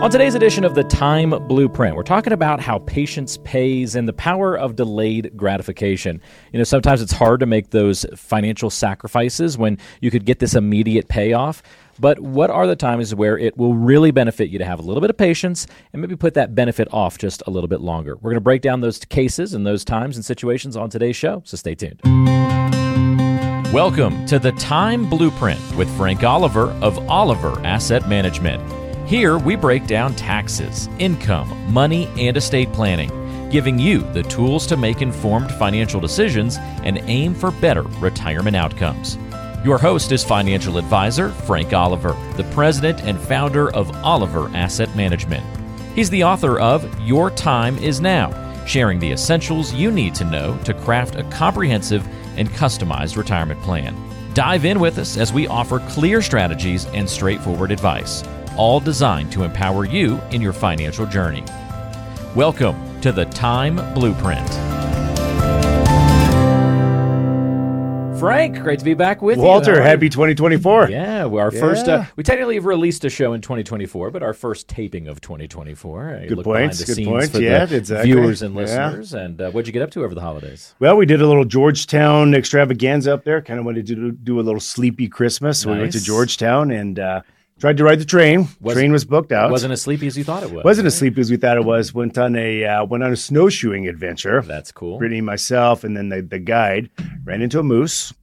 On today's edition of the Time Blueprint, we're talking about how patience pays and the power of delayed gratification. You know, sometimes it's hard to make those financial sacrifices when you could get this immediate payoff. But what are the times where it will really benefit you to have a little bit of patience and maybe put that benefit off just a little bit longer? We're going to break down those cases and those times and situations on today's show, so stay tuned. Welcome to the Time Blueprint with Frank Oliver of Oliver Asset Management. Here we break down taxes, income, money, and estate planning, giving you the tools to make informed financial decisions and aim for better retirement outcomes. Your host is financial advisor Frank Oliver, the president and founder of Oliver Asset Management. He's the author of Your Time Is Now, sharing the essentials you need to know to craft a comprehensive and customized retirement plan. Dive in with us as we offer clear strategies and straightforward advice all designed to empower you in your financial journey. Welcome to the Time Blueprint. Frank, great to be back with Walter, you. Walter, happy 2024. Yeah, our yeah. first, uh, we technically have released a show in 2024, but our first taping of 2024. Good points, good points. For yeah, the exactly. viewers and listeners. Yeah. And uh, what'd you get up to over the holidays? Well, we did a little Georgetown extravaganza up there. Kind of wanted to do, do, a little sleepy Christmas. So nice. we went to Georgetown and, uh, Tried to ride the train. Was, train was booked out. Wasn't as sleepy as you thought it was. Wasn't right? as sleepy as we thought it was. Went on a uh, went on a snowshoeing adventure. That's cool. Brittany, myself, and then the, the guide ran into a moose.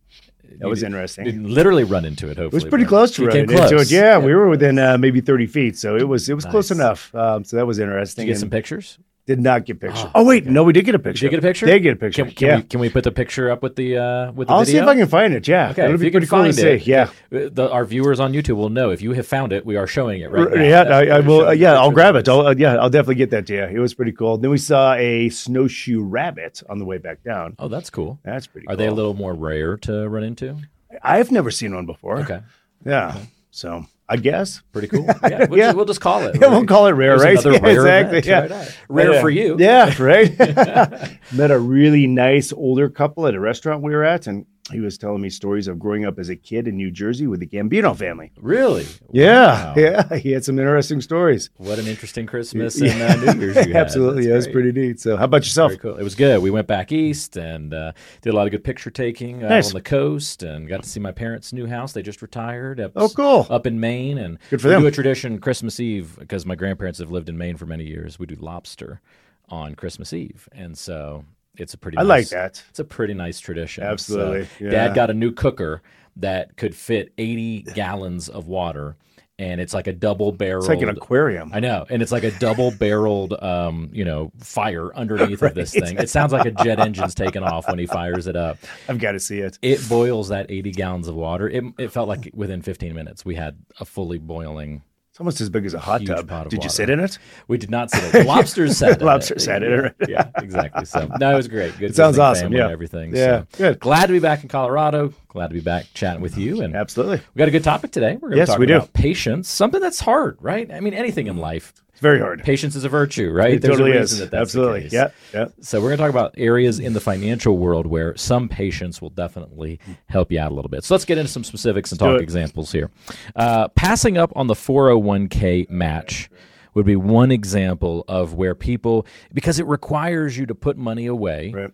That was interesting. literally run into it. Hopefully, it was pretty close to running into it. Yeah, yeah, we were within uh, maybe thirty feet, so it was it was nice. close enough. Um, so that was interesting. Did you get and, some pictures? Did not get picture. Oh, oh wait, okay. no, we did get a picture. Did you get a picture? They get a picture. Can, can yeah. we can we put the picture up with the uh, with the I'll video? see if I can find it. Yeah. Okay. It'll if be you pretty can cool find to it, see. Yeah. The, our viewers on YouTube will know if you have found it. We are showing it right now. Yeah, I, I will. Uh, yeah, I'll grab it. I'll, uh, yeah, I'll definitely get that to you. It was pretty cool. Then we saw a snowshoe rabbit on the way back down. Oh, that's cool. That's pretty. Are cool. they a little more rare to run into? I've never seen one before. Okay. Yeah. Okay. So I guess. Pretty cool. Yeah, we'll, yeah. Just, we'll just call it. Yeah, we'll call it rare, right? Yeah, rare exactly. Event, yeah. Right rare yeah. for you. Yeah, right. Met a really nice older couple at a restaurant we were at, and he was telling me stories of growing up as a kid in New Jersey with the Gambino family. Really? Yeah, wow. yeah. He had some interesting stories. What an interesting Christmas and uh, New Year's you Absolutely, yeah, it was pretty neat. So, how about yourself? Very cool. It was good. We went back east and uh, did a lot of good picture taking uh, nice. on the coast, and got to see my parents' new house. They just retired. Up, oh, cool! Up in Maine, and good for we them. Do a tradition Christmas Eve because my grandparents have lived in Maine for many years. We do lobster on Christmas Eve, and so it's a pretty. I nice, like that. It's a pretty nice tradition. Absolutely. So yeah. Dad got a new cooker that could fit 80 gallons of water. And it's like a double barrel. It's like an aquarium. I know, and it's like a double barreled, um, you know, fire underneath right. of this thing. It sounds like a jet engine's taking off when he fires it up. I've got to see it. It boils that 80 gallons of water. It, it felt like within 15 minutes we had a fully boiling it's almost as big as a hot tub. Did you sit in it? We did not sit in it. Lobsters sat in Lobster it. sat in it. yeah, exactly. So no, it was great. Good. It sounds awesome. Yeah, everything. Yeah, so, good. Glad to be back in Colorado. Glad to be back chatting with you. And absolutely, we got a good topic today. We're going to yes, talk we about do. patience, something that's hard, right? I mean, anything in life. It's very hard. Patience is a virtue, right? It There's totally a reason is. that that's Absolutely. The case. Yeah. Yeah. So we're going to talk about areas in the financial world where some patience will definitely help you out a little bit. So let's get into some specifics and talk examples here. Uh, passing up on the 401k match would be one example of where people because it requires you to put money away right.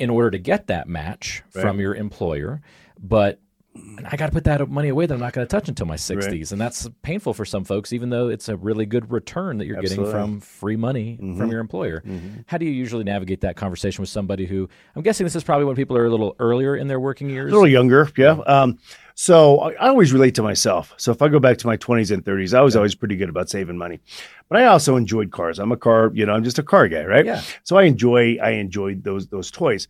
In order to get that match Right. from your employer, but I got to put that money away that I'm not going to touch until my 60s, Right. and that's painful for some folks, even though it's a really good return that you're Absolutely. getting from free money from your employer. How do you usually navigate that conversation with somebody who I'm guessing this is probably when people are a little earlier in their working years? A little younger, yeah. Um, so I, I always relate to myself. So if I go back to my 20s and 30s, I was always pretty good about saving money. But I also enjoyed cars. I'm a car, you know, I'm just a car guy, right? Yeah. So I enjoy I enjoyed those those toys.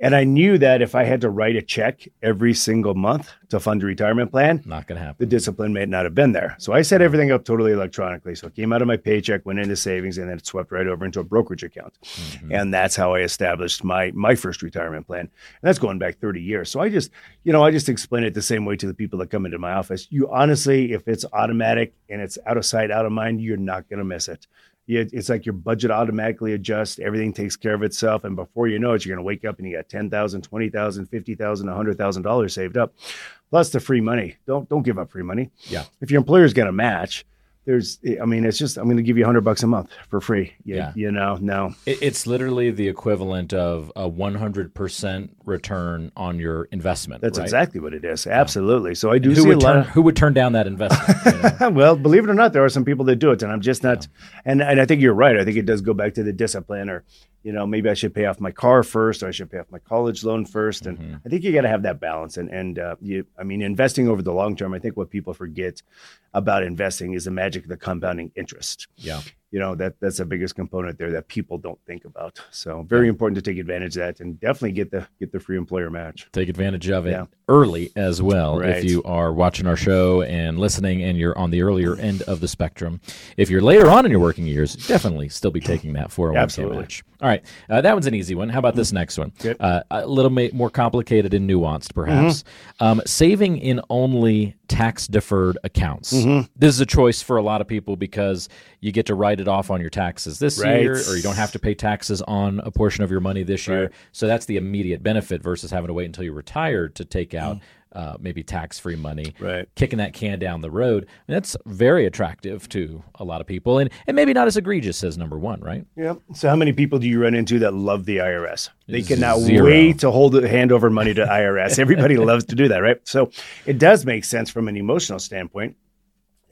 And I knew that if I had to write a check every single month to fund a retirement plan, Not going to happen. the discipline may not have been there. So I set everything up totally electronically. So it came out of my paycheck, went into savings, and then it swept right over into a brokerage account. Mm-hmm. And that's how I established my my first retirement plan. And that's going back 30 years. So I just, you know, I just explain it the same way to the people that come into my office. You honestly, if it's automatic and it's out of sight, out of mind, you're not going to miss it. It's like your budget automatically adjusts. Everything takes care of itself. And before you know it, you're going to wake up and you got 10,000, 20,000, 50,000, $100,000 saved up plus the free money. Don't don't give up free money. Yeah. If your employer's going to match, there's i mean it's just i'm going to give you 100 bucks a month for free you, Yeah. you know no It- It's literally the equivalent of a 100% return on your investment. that's right? exactly what it is absolutely so i do Who see a would, lot turn, of who would turn down that investment? you know? well, believe it or not, there are some people that do it, and I'm just not. And and I think you're right. I think it does go back to the discipline, or you know, maybe I should pay off my car first, or I should pay off my college loan 1st And Mm-hmm. I think you got to have that balance. And and uh, you, I mean, investing over the long term. I think what people forget about investing is the magic of the compounding interest. Yeah. You know that that's the biggest component there that people don't think about. So very important to take advantage of that, and definitely get the get the free employer match. Take advantage of it Yeah. early as well. If you are watching our show and listening and you're on the earlier end of the spectrum, if you're later on in your working years, definitely still be taking that 401k Absolutely. match. All right. Uh, that one's an easy one. How about this next one? Uh, a little more complicated and nuanced, perhaps. Um, saving in only tax deferred accounts. This is a choice for a lot of people because you get to write it off on your taxes this Right. year, or you don't have to pay taxes on a portion of your money this year. Right. So that's the immediate benefit versus having to wait until you retire to take out uh, maybe tax free money. Right. Kicking that can down the road. And that's very attractive to a lot of people and, and maybe not as egregious as number one, right? Yep. So how many people do you run into that love the IRS? They cannot Zero. wait to hold hand over money to IRS. Everybody loves to do that, right? So it does make sense from an emotional standpoint.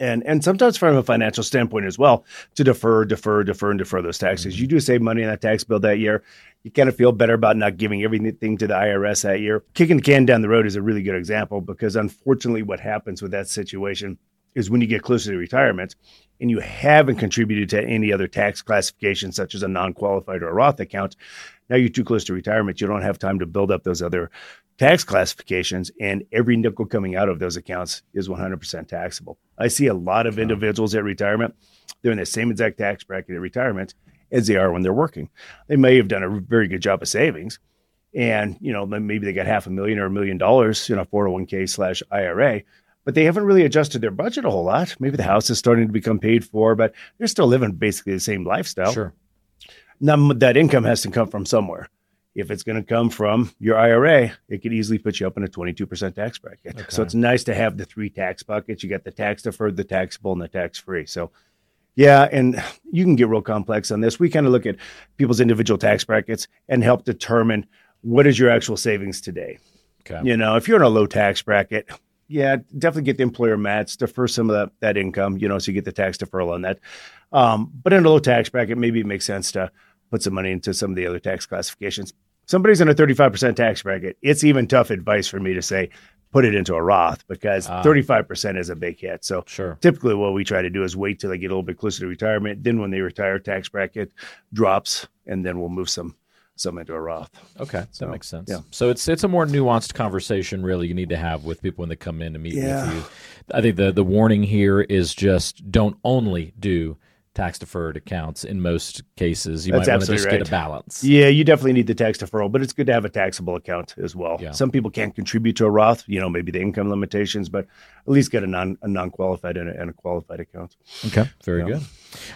And and sometimes from a financial standpoint as well, to defer, defer, defer, and defer those taxes. Mm-hmm. You do save money on that tax bill that year. You kind of feel better about not giving everything to the IRS that year. Kicking the can down the road is a really good example because unfortunately, what happens with that situation is when you get closer to retirement and you haven't contributed to any other tax classification, such as a non qualified or a Roth account, now you're too close to retirement. You don't have time to build up those other tax classifications, and every nickel coming out of those accounts is 100% taxable. I see a lot of individuals at retirement, they're in the same exact tax bracket at retirement as they are when they're working. They may have done a very good job of savings. And, you know, maybe they got half a million or a million dollars in a 401k slash IRA, but they haven't really adjusted their budget a whole lot. Maybe the house is starting to become paid for, but they're still living basically the same lifestyle. Sure. Now, that income has to come from somewhere. If it's going to come from your IRA, it could easily put you up in a 22% tax bracket. So it's nice to have the three tax buckets. You got the tax deferred, the taxable, and the tax free. So, yeah, and you can get real complex on this. We kind of look at people's individual tax brackets and help determine what is your actual savings today. Okay. You know, if you're in a low tax bracket, yeah, definitely get the employer match, defer some of that, that income, you know, so you get the tax deferral on that. Um, but in a low tax bracket, maybe it makes sense to put some money into some of the other tax classifications. Somebody's in a 35% tax bracket. It's even tough advice for me to say, put it into a Roth because ah. 35% is a big hit. So Sure. typically what we try to do is wait till they get a little bit closer to retirement. Then when they retire, tax bracket drops, and then we'll move some some into a Roth. Okay, so, that makes sense. yeah. So it's it's a more nuanced conversation, really. You need to have with people when they come in to meet Yeah. with you. I think the the warning here is just don't only do tax deferred accounts. In most cases, you That's might want to just right. get a balance. Yeah, you definitely need the tax deferral, but it's good to have a taxable account as well. Yeah. Some people can't contribute to a Roth, you know, maybe the income limitations, but at least get a non a non qualified and a, and a qualified account. Okay, very good.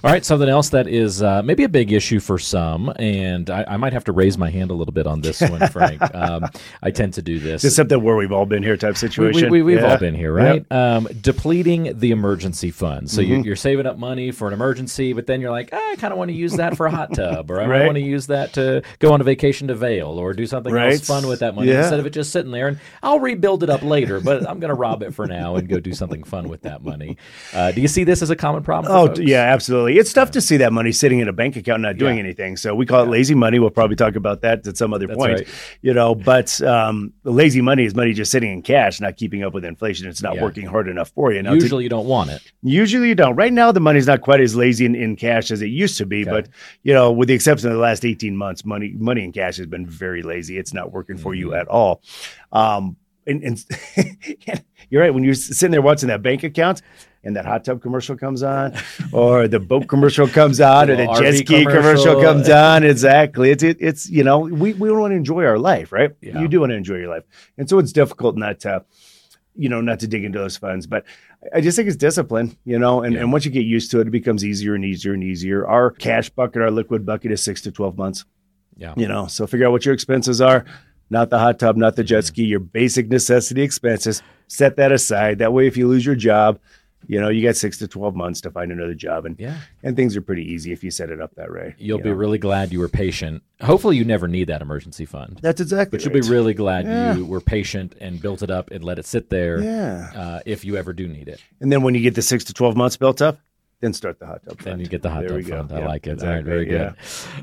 All right, something else that is uh, maybe a big issue for some, and I, I might have to raise my hand a little bit on this one, Frank. um, I tend to do this. Except that where we've all been here type We, situation. we, we've Yeah. all been here, right? Um, depleting the emergency fund. So Mm-hmm. you, you're saving up money for an emergency, but then you're like, "Ah, I kind of want to use that for a hot tub, or I Right. want to use that to go on a vacation to Vail, or do something Right. else fun with that money Yeah. instead of it just sitting there. And I'll rebuild it up later, but I'm going to rob it for now and go do something fun with that money. Uh, do you see this as a common problem? Oh folks? yeah, absolutely. It's tough to see that money sitting in a bank account not doing Yeah. anything. So we call it lazy money. We'll probably talk about that at some other That's point. right. You know, but um, lazy money is money just sitting in cash, not keeping up with inflation. It's not Yeah. working hard enough for you. Now, to- Usually you don't want it. Usually you don't. Right now, the money's not quite as lazy in, in cash as it used to be. Okay. But you know, with the exception of the last eighteen months, money money in cash has been very lazy. It's not working for Mm-hmm. you at all. Um, and, and you're right. When you're sitting there watching that bank account. And that hot tub commercial comes on, or the boat commercial comes on, or the Little jet ski commercial. commercial. comes on. Exactly. It's it, it's you know we we want to enjoy our life, right? Yeah. You do want to enjoy your life, and so it's difficult not to you know, not to dig into those funds. But I just think it's discipline, you know, and, Yeah. and once you get used to it, it becomes easier and easier and easier. Our cash bucket, our liquid bucket is six to 12 months, Yeah. you know, so figure out what your expenses are, not the hot tub, not the jet ski, your basic necessity expenses, set that aside. That way, if you lose your job, You know, you got six to twelve months to find another job, and Yeah. and things are pretty easy if you set it up that way. You'll you be know? really glad you were patient. Hopefully, you never need that emergency fund. That's exactly. But you'll be really glad Yeah. you were patient and built it up and let it sit there Yeah. uh, if you ever do need it. And then when you get the six to twelve months built up, then start the hot tub. Then fund. you get the hot There tub fund. I Yeah, like it. All right, very good. Yeah.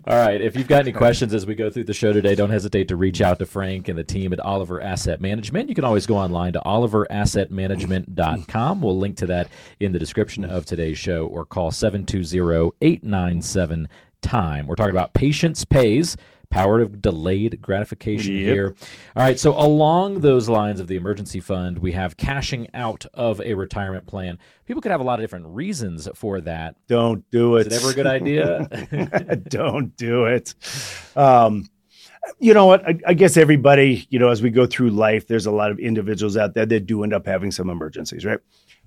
All right, if you've got any questions as we go through the show today, don't hesitate to reach out to Frank and the team at Oliver Asset Management. You can always go online to oliverassetmanagement.com. We'll link to that in the description of today's show or call 720-897-TIME. We're talking about patience pays. Power of delayed gratification Yep. here. All right. So, along those lines of the emergency fund, we have cashing out of a retirement plan. People could have a lot of different reasons for that. Don't do it. Is it ever a good idea? Don't do it. Um, you know what? I, I guess everybody, you know, as we go through life, there's a lot of individuals out there that do end up having some emergencies, right?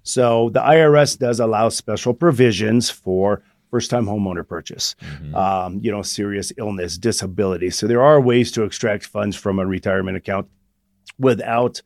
So the IRS does allow special provisions for first time homeowner purchase, um, you know, serious illness, disability. So there are ways to extract funds from a retirement account without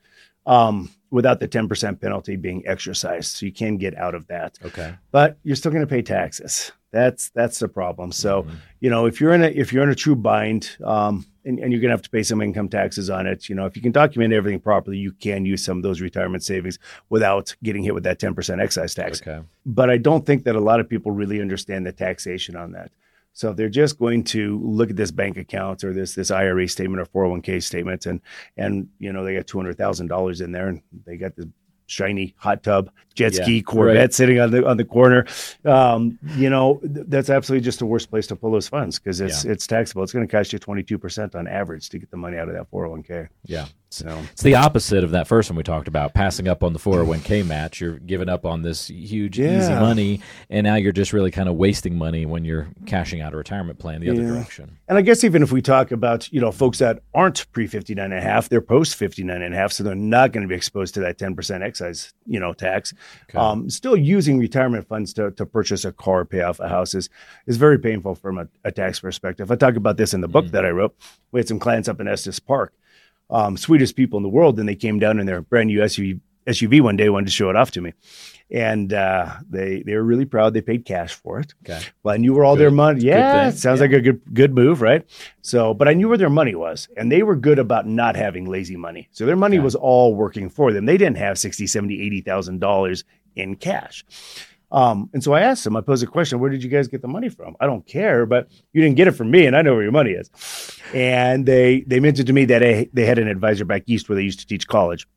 um, without the 10% penalty being exercised. So you can get out of that okay. but you're still going to pay taxes. That's that's the problem. So Mhm. you know if you're in a if you're in a true bind, um, and, and you're going to have to pay some income taxes on it. You know if you can document everything properly, you can use some of those retirement savings without getting hit with that 10% excise tax. Okay. But I don't think that a lot of people really understand the taxation on that. So if they're just going to look at this bank account or this this IRA statement or 401k statement, and and you know they got two hundred thousand dollars in there, and they got this shiny hot tub jet Yeah, ski Corvette right. sitting on the on the corner. Um, you know th- that's absolutely just the worst place to pull those funds because it's it's taxable. It's going to cost you twenty two percent on average to get the money out of that 401k. Yeah. So It's the opposite of that first one we talked about, passing up on the 401k match. You're giving up on this huge, easy money, and now you're just really kind of wasting money when you're cashing out a retirement plan the other Yeah. direction. And I guess even if we talk about, you know, folks that aren't pre 59 and a half, they're post 59 and a half, so they're not going to be exposed to that 10% excise, you know, tax. Okay. Um, still using retirement funds to, to purchase a car, pay off a house is, is very painful from a, a tax perspective. I talk about this in the book that I wrote. We had some clients up in Estes Park, um, sweetest people in the world, and they came down in their brand new SUV, SUV one day, wanted to show it off to me. And uh, they they were really proud. They paid cash for it. Okay. Well, I knew where all their money. Yeah, sounds Yeah. like a good good move, right? So, but I knew where their money was, and they were good about not having lazy money. So their money Okay. was all working for them. They didn't have 60, 70, 80,000 dollars in cash. Um, and so I asked them, I posed a question, where did you guys get the money from? I don't care, but you didn't get it from me, and I know where your money is. And they they mentioned to me that they, they had an advisor back east where they used to teach college,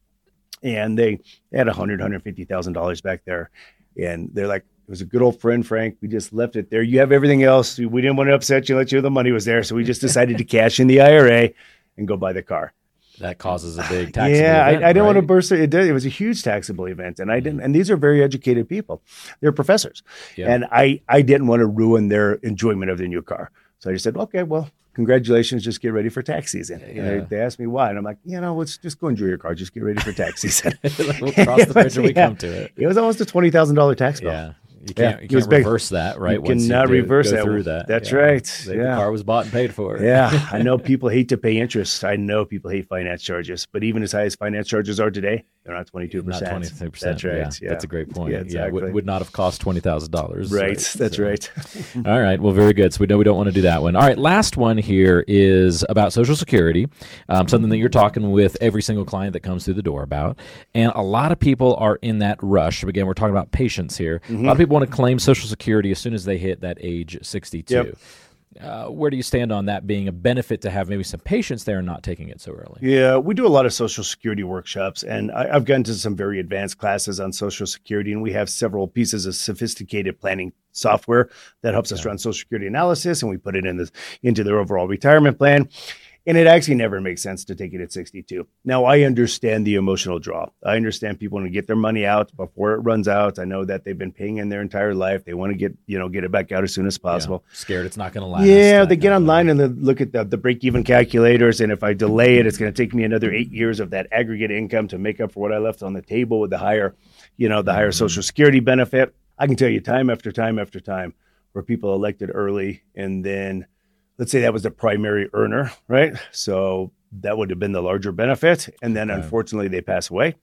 and they had a hundred, hundred fifty thousand dollars back there, and they're like, it was a good old friend, Frank. We just left it there. You have everything else. We didn't want to upset you, let you know the money was there, so we just decided to cash in the IRA and go buy the car. That causes a big tax. yeah, event, I, I didn't want to burst it. It, did, it was a huge taxable event, and I didn't. Mm. And these are very educated people; they're professors, Yeah. and I I didn't want to ruin their enjoyment of the new car. So I just said, okay, well, congratulations. Just get ready for tax season. And Yeah. they, they asked me why, and I'm like, you know, let's just go enjoy your car. Just get ready for tax season. we'll cross the bridge when we come to it. It was almost a twenty thousand dollar tax bill. Yeah. You can't, you can't big. reverse that, right? You Once cannot do- reverse go that. through that. That's Yeah. right. The, the Yeah. car was bought and paid for. Yeah, I know people hate to pay interest. I know people hate finance charges, but even as high as finance charges are today, they're not 22. Not percent. twenty three percent. That's right. Yeah, That's a great point. Yeah, Yeah, exactly. would, would not have cost twenty thousand dollars. Right. That's So- right. All right. Well, very good. So we know we don't want to do that one. All right. Last one here is about Social Security, um, something that you're talking with every single client that comes through the door about. And a lot of people are in that rush. Again, we're talking about patience here. A lot of people want to claim Social Security as soon as they hit that age 62. Yep. Uh, where do you stand on that being a benefit to have maybe some patience there and not taking it so early? Yeah, we do a lot of Social Security workshops, and I, I've gotten to some very advanced classes on Social Security, and we have several pieces of sophisticated planning software that helps us run Social Security analysis, and we put it in the, into their overall retirement plan. And it actually never makes sense to take it at 62. Now, I understand the emotional draw. I understand people want to get their money out before it runs out. I know that they've been paying in their entire life. They want to get, you know, get it back out as soon as possible. Yeah. Scared it's not going to last. Yeah, they get online and they look at the, the break even calculators. And if I delay it, it's going to take me another eight years of that aggregate income to make up for what I left on the table with the higher, you know, the higher Mm-hmm. Social Security benefit. I can tell you time after time after time where people elected early and then let's say that was the primary earner, right? So that would have been the larger benefit. And then unfortunately they pass away.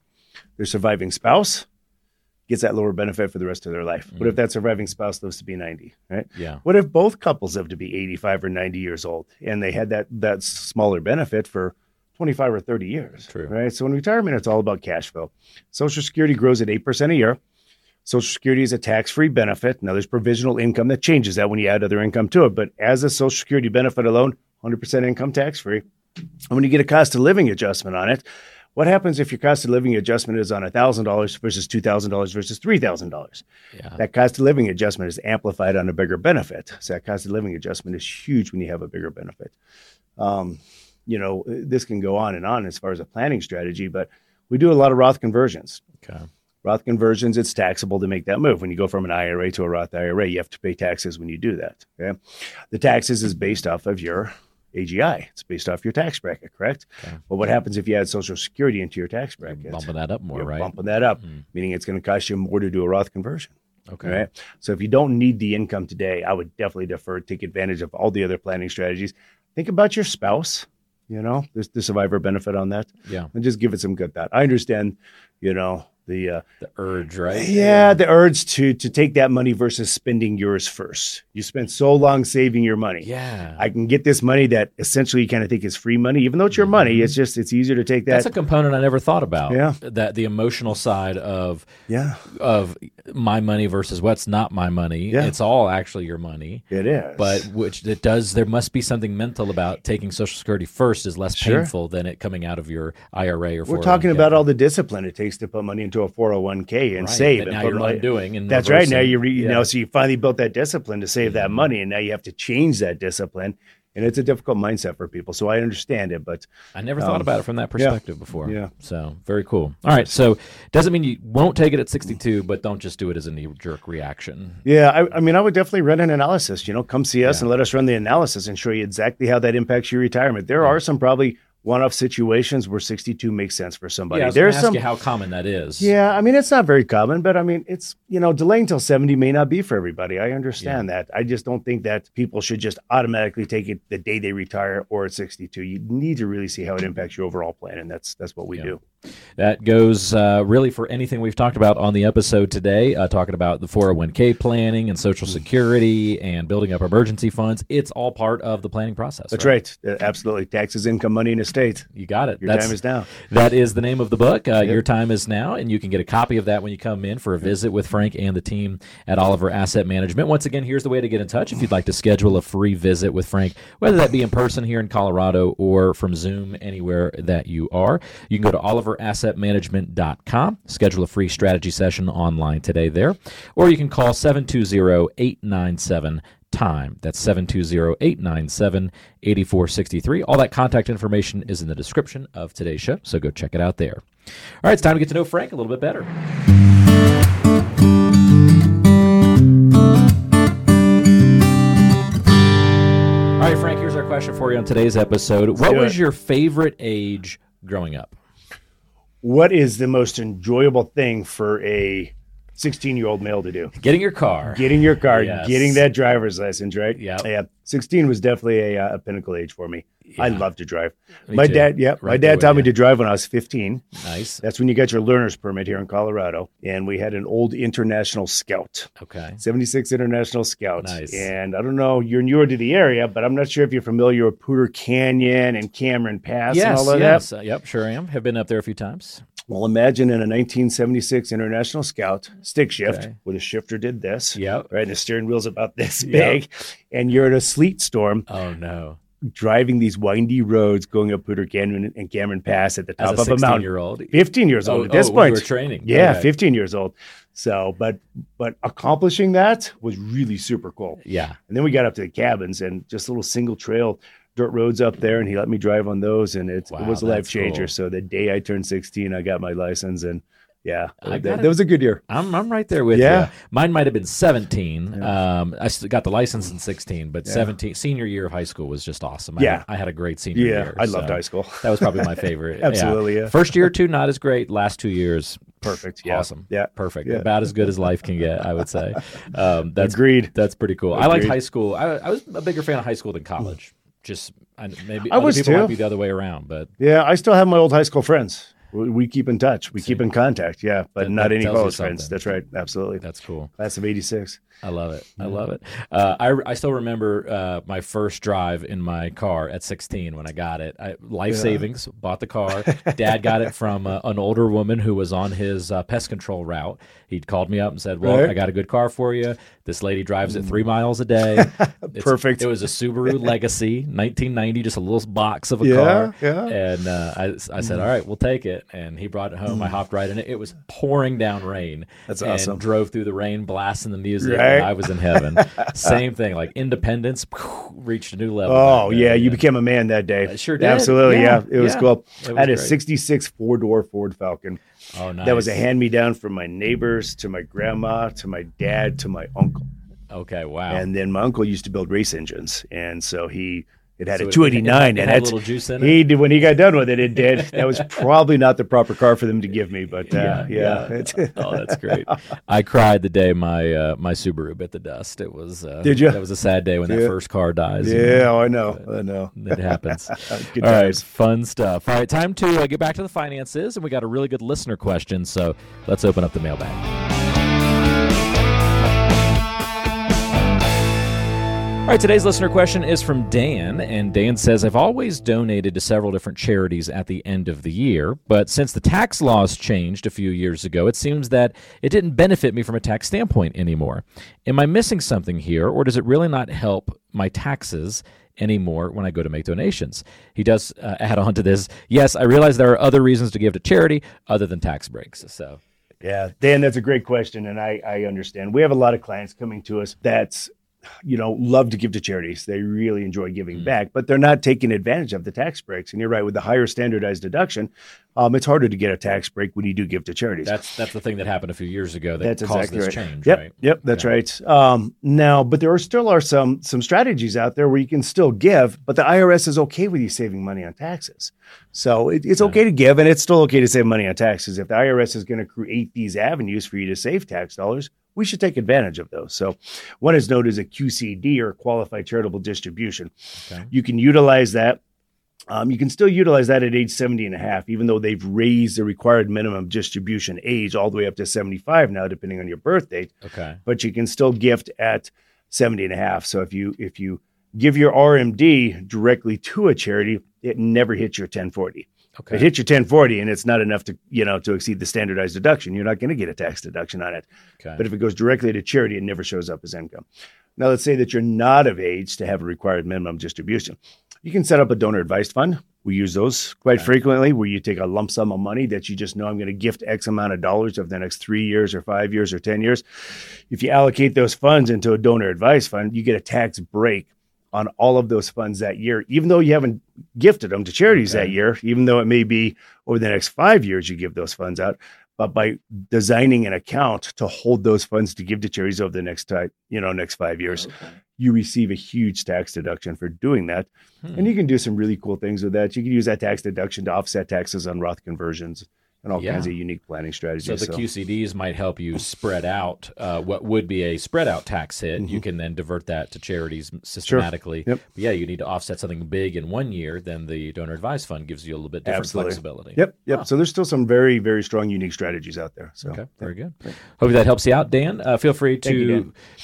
Their surviving spouse gets that lower benefit for the rest of their life. What if mm. that surviving spouse lives to be 90, right? Yeah. What if both couples live to be 85 or 90 years old and they had that that smaller benefit for 25 or 30 years? True. Right. So in retirement, it's all about cash flow. Social Security grows at 8% a year. Social Security is a tax free benefit. Now, there's provisional income that changes that when you add other income to it. But as a Social Security benefit alone, 100% income tax free. And when you get a cost of living adjustment on it, what happens if your cost of living adjustment is on $1,000 versus $2,000 versus $3,000? Yeah. That cost of living adjustment is amplified on a bigger benefit. So that cost of living adjustment is huge when you have a bigger benefit. Um, you know, this can go on and on as far as a planning strategy, but we do a lot of Roth conversions. Okay. Roth conversions, it's taxable to make that move. When you go from an IRA to a Roth IRA, you have to pay taxes when you do that. Okay. The taxes is based off of your AGI. It's based off your tax bracket, correct? Okay. But what happens if you add Social Security into your tax bracket? You're Bumping that up more, You're right? bumping that up, Mm. meaning it's going to cost you more to do a Roth conversion. Okay. Right. So if you don't need the income today, I would definitely defer, take advantage of all the other planning strategies. Think about your spouse, you know, there's the survivor benefit on that, Yeah. and just give it some good thought. I understand, you know, the uh, The urge, right? yeah, the urge to to take that money versus spending yours first. You spent so long saving your money. Yeah. I can get this money that essentially you kind of think is free money, even though it's your money. It's just it's easier to take that. That's a component I never thought about. Yeah. That the emotional side of yeah, of my money versus what's not my money. Yeah. It's all actually your money. it is. But which it does there must be something mental about taking social security first is less Sure. painful than it coming out of your IRA or We're talking 401k. about all the discipline it takes to put money into a 401k and Right, save. that and now you're money- undoing and That's right. Now reversing. you re, you Yeah. Mm-hmm. know, so you finally built that discipline to save that money, and now you have to change that discipline, and it's a difficult mindset for people. So I understand it, but I never thought Um, about it from that perspective before. Yeah. So very cool. All right. So doesn't mean you won't take it at 62, but don't just do it as a knee jerk reaction. yeah, I, I mean, I would definitely run an analysis. You know, come see us Yeah. and let us run the analysis and show you exactly how that impacts your retirement. There are some probably one-off situations where 62 makes sense for somebody. Yeah, I was There's some you how common that is. Yeah, I mean it's not very common, but I mean it's you know delaying till seventy may not be for everybody. I understand that. I just don't think that people should just automatically take it the day they retire or at sixty two. You need to really see how it impacts your overall plan, and that's that's what we Yeah. do. That goes uh, really for anything we've talked about on the episode today, uh, talking about the 401k planning and Social Mm. Security and building up emergency funds. It's all part of the planning process. That's right. Uh, absolutely. Taxes, income, money, and estate. You got it. Your time is now. That is the name of the book. Uh, Your time is now, and you can get a copy of that when you come in for a visit with Frank and the team at Oliver Asset Management. Once again, here's the way to get in touch if you'd like to schedule a free visit with Frank, whether that be in person here in Colorado or from Zoom anywhere that you are. You can go to oliverassetmanagement.com, schedule a free strategy session online today there, or you can call 720 897 time. That's 720-897-8463. All that contact information is in the description of today's show, so go check it out there. All right, it's time to get to know Frank a little bit better. All right, Frank, here's our question for you on today's episode. what was it. your favorite age growing up? What is the most enjoyable thing for a sixteen year old male to do? Getting your car. Getting your car, Yes. getting that driver's license, right? Yep. Yeah. 16 was definitely a, uh, a pinnacle age for me. I love to drive. Me my too. dad, yeah, my Right there dad with taught me to drive when I was 15. Nice. That's when you get your learner's permit here in Colorado. And we had an old International Scout, Okay. 76 International Scout. Nice. And I don't know, you're newer to the area, but I'm not sure if you're familiar with Poudre Canyon and Cameron Pass and Yes, all of yes. Uh, yep, sure I am. Have been up there a few times. Well, imagine in a 1976 International Scout stick shift Okay. where the shifter did this. Yep. Right, and the steering wheel's about this Yep. big, and you're in a sleet storm Oh, no. Driving these windy roads going up Poudre Canyon and Cameron Pass at the top a of a mountain. year old. 15 years old Oh, at this oh, oh point. you were training. Yeah, Okay. 15 years old. So, but but accomplishing that was really super cool. Yeah. And then we got up to the cabins and just a little single trail dirt roads up there, and he let me drive on those, and it, Wow, it was a life changer. cool. So the day I turned 16, I got my license, and yeah, that, that was a good year. I'm, I'm right there with Yeah. you. Mine might have been 17. Um, I got the license in 16, but 17, senior year of high school was just awesome. I Yeah. I had a great senior Yeah, year. I loved so high school. That was probably my favorite. Absolutely, yeah. First year or two, not as great. Last two years, Perfect. Yeah. awesome. Yeah. Perfect. Yeah. About as good as life can get, I would say. Um, that's Agreed. That's pretty cool. I liked high school. I, I was a bigger fan of high school than college. Just I, maybe I other was people too. might be the other way around, but Yeah, I still have my old high school friends. We, keep in touch. We keep in contact. Yeah, but That- not that any close friends. That's right. Absolutely. That's cool. Class of '86. I love it. I love it. Uh, I, I still remember uh, my first drive in my car at 16 when I got it. I, life Yeah. savings, bought the car. Dad got it from uh, an older woman who was on his uh, pest control route. He'd called me up and said, Well, Right. I got a good car for you. This lady drives it three mm. miles a day. Perfect. It was a Subaru Legacy, 1990, just a little box of a Yeah, car. yeah. And uh, I, I said, mm. All right, we'll take it. And he brought it home. I mm. hopped right in it. It was pouring down rain. That's and awesome. Drove through the rain, blasting the music. Right. And I was in heaven. Same thing, like independence reached a new level. Oh yeah, you became a man that day. I sure did. Absolutely, Yeah, yeah. It was yeah. cool. It I had a '66 four door Ford Falcon. Oh, nice. That was a hand me down from my neighbors to my grandma to my dad to my uncle. Okay, wow. And then my uncle used to build race engines, and so he it had So a it- 289, it, it and had a little juice in it. he did when he got done with it. It did. That was probably not the proper car for them to give me, but uh, yeah, it's- oh, that's great. I cried the day my uh, my Subaru bit the dust. It was. Uh, Did ya? That was a sad day when that first car dies. you yeah, know. I know, I know. It happens. Good All right, fun stuff. All right, time to uh, get back to the finances, and we got a really good listener question. So let's open up the mailbag. Right, today's listener question is from Dan, and Dan says, I've always donated to several different charities at the end of the year, but since the tax laws changed a few years ago, it seems that it didn't benefit me from a tax standpoint anymore. Am I missing something here, or does it really not help my taxes? Anymore when I go to make donations. He does uh, add on to this. Yes, I realize there are other reasons to give to charity other than tax breaks. So, Yeah, Dan, that's a great question, and I I understand. We have a lot of clients coming to us that's you know love to give to charities. They really enjoy giving Mm. back, but they're not taking advantage of the tax breaks. And you're right, with the higher standardized deduction, um, it's harder to get a tax break when you do give to charities. that's that's the thing that happened a few years ago that That's caused exactly this right. change, Yep, right? yep, that's Okay. right. Um, now, but there are still are some some strategies out there where you can still give, but the IRS is okay with you saving money on taxes. So it, it's okay to give, and it's still okay to save money on taxes. If the IRS is going to create these avenues for you to save tax dollars, we should take advantage of those. So one is known as a QCD or qualified charitable distribution. Okay. You can utilize that. Um, you can still utilize that at age 70 and a half, even though they've raised the required minimum distribution age all the way up to 75 now, depending on your birth date. Okay. But you can still gift at 70 and a half. So if you if you give your RMD directly to a charity, it never hits your 1040. Okay. It hits your 1040 and it's not enough to, you know, to exceed the standardized deduction. You're not going to get a tax deduction on it. okay. But if it goes directly to charity, it never shows up as income. Now, let's say that you're not of age to have a required minimum distribution. You can set up a donor advised fund. We use those quite Okay. frequently where you take a lump sum of money that you just know I'm going to gift X amount of dollars over the next three years or five years or 10 years. If you allocate those funds into a donor advised fund, you get a tax break on all of those funds that year, even though you haven't gifted them to charities Okay. that year, even though it may be over the next five years you give those funds out but by designing an account to hold those funds to give to charities over the next time, you know, next five years, you receive a huge tax deduction for doing that. Hmm. And you can do some really cool things with that. You can use that tax deduction to offset taxes on Roth conversions and all Yeah. kinds of unique planning strategies. So the QCDs might help you spread out uh, what would be a spread out tax hit. You can then divert that to charities systematically. Mm-hmm. Yep. But yeah, you need to offset something big in one year. Then the donor advised fund gives you a little bit different Absolutely. flexibility. Yep, yep. Huh. So there's still some very, very strong, unique strategies out there. So Okay, very good. Hope that helps you out, Dan. Uh, feel free Thank you,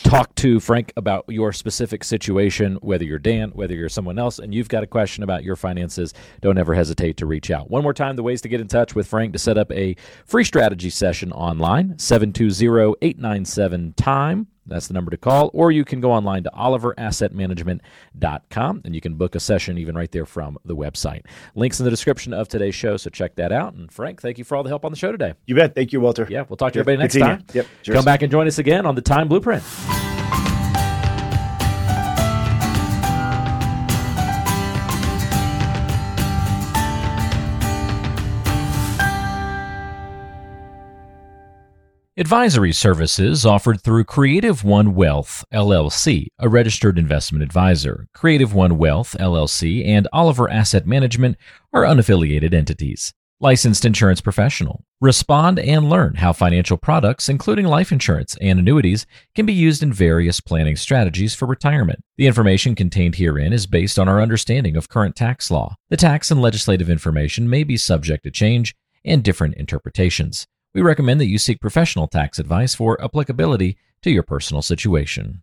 to talk to Frank about your specific situation, whether you're Dan, whether you're someone else, and you've got a question about your finances. Don't ever hesitate to reach out. One more time, the ways to get in touch with Frank to set up a free strategy session online 720 897 time. That's the number to call, or you can go online to oliverassetmanagement.com and you can book a session even right there from the website. Links in the description of today's show, so check that out. And Frank, thank you for all the help on the show today. you bet. Thank you, Walter. Yeah, we'll talk to everybody next time. Yep, cheers. Come back and join us again on the Time Blueprint. Advisory services offered through Creative One Wealth, LLC, a registered investment advisor. Creative One Wealth, LLC, and Oliver Asset Management are unaffiliated entities. Licensed insurance professional. Respond and learn how financial products, including life insurance and annuities, can be used in various planning strategies for retirement. The information contained herein is based on our understanding of current tax law. The tax and legislative information may be subject to change and different interpretations. We recommend that you seek professional tax advice for applicability to your personal situation.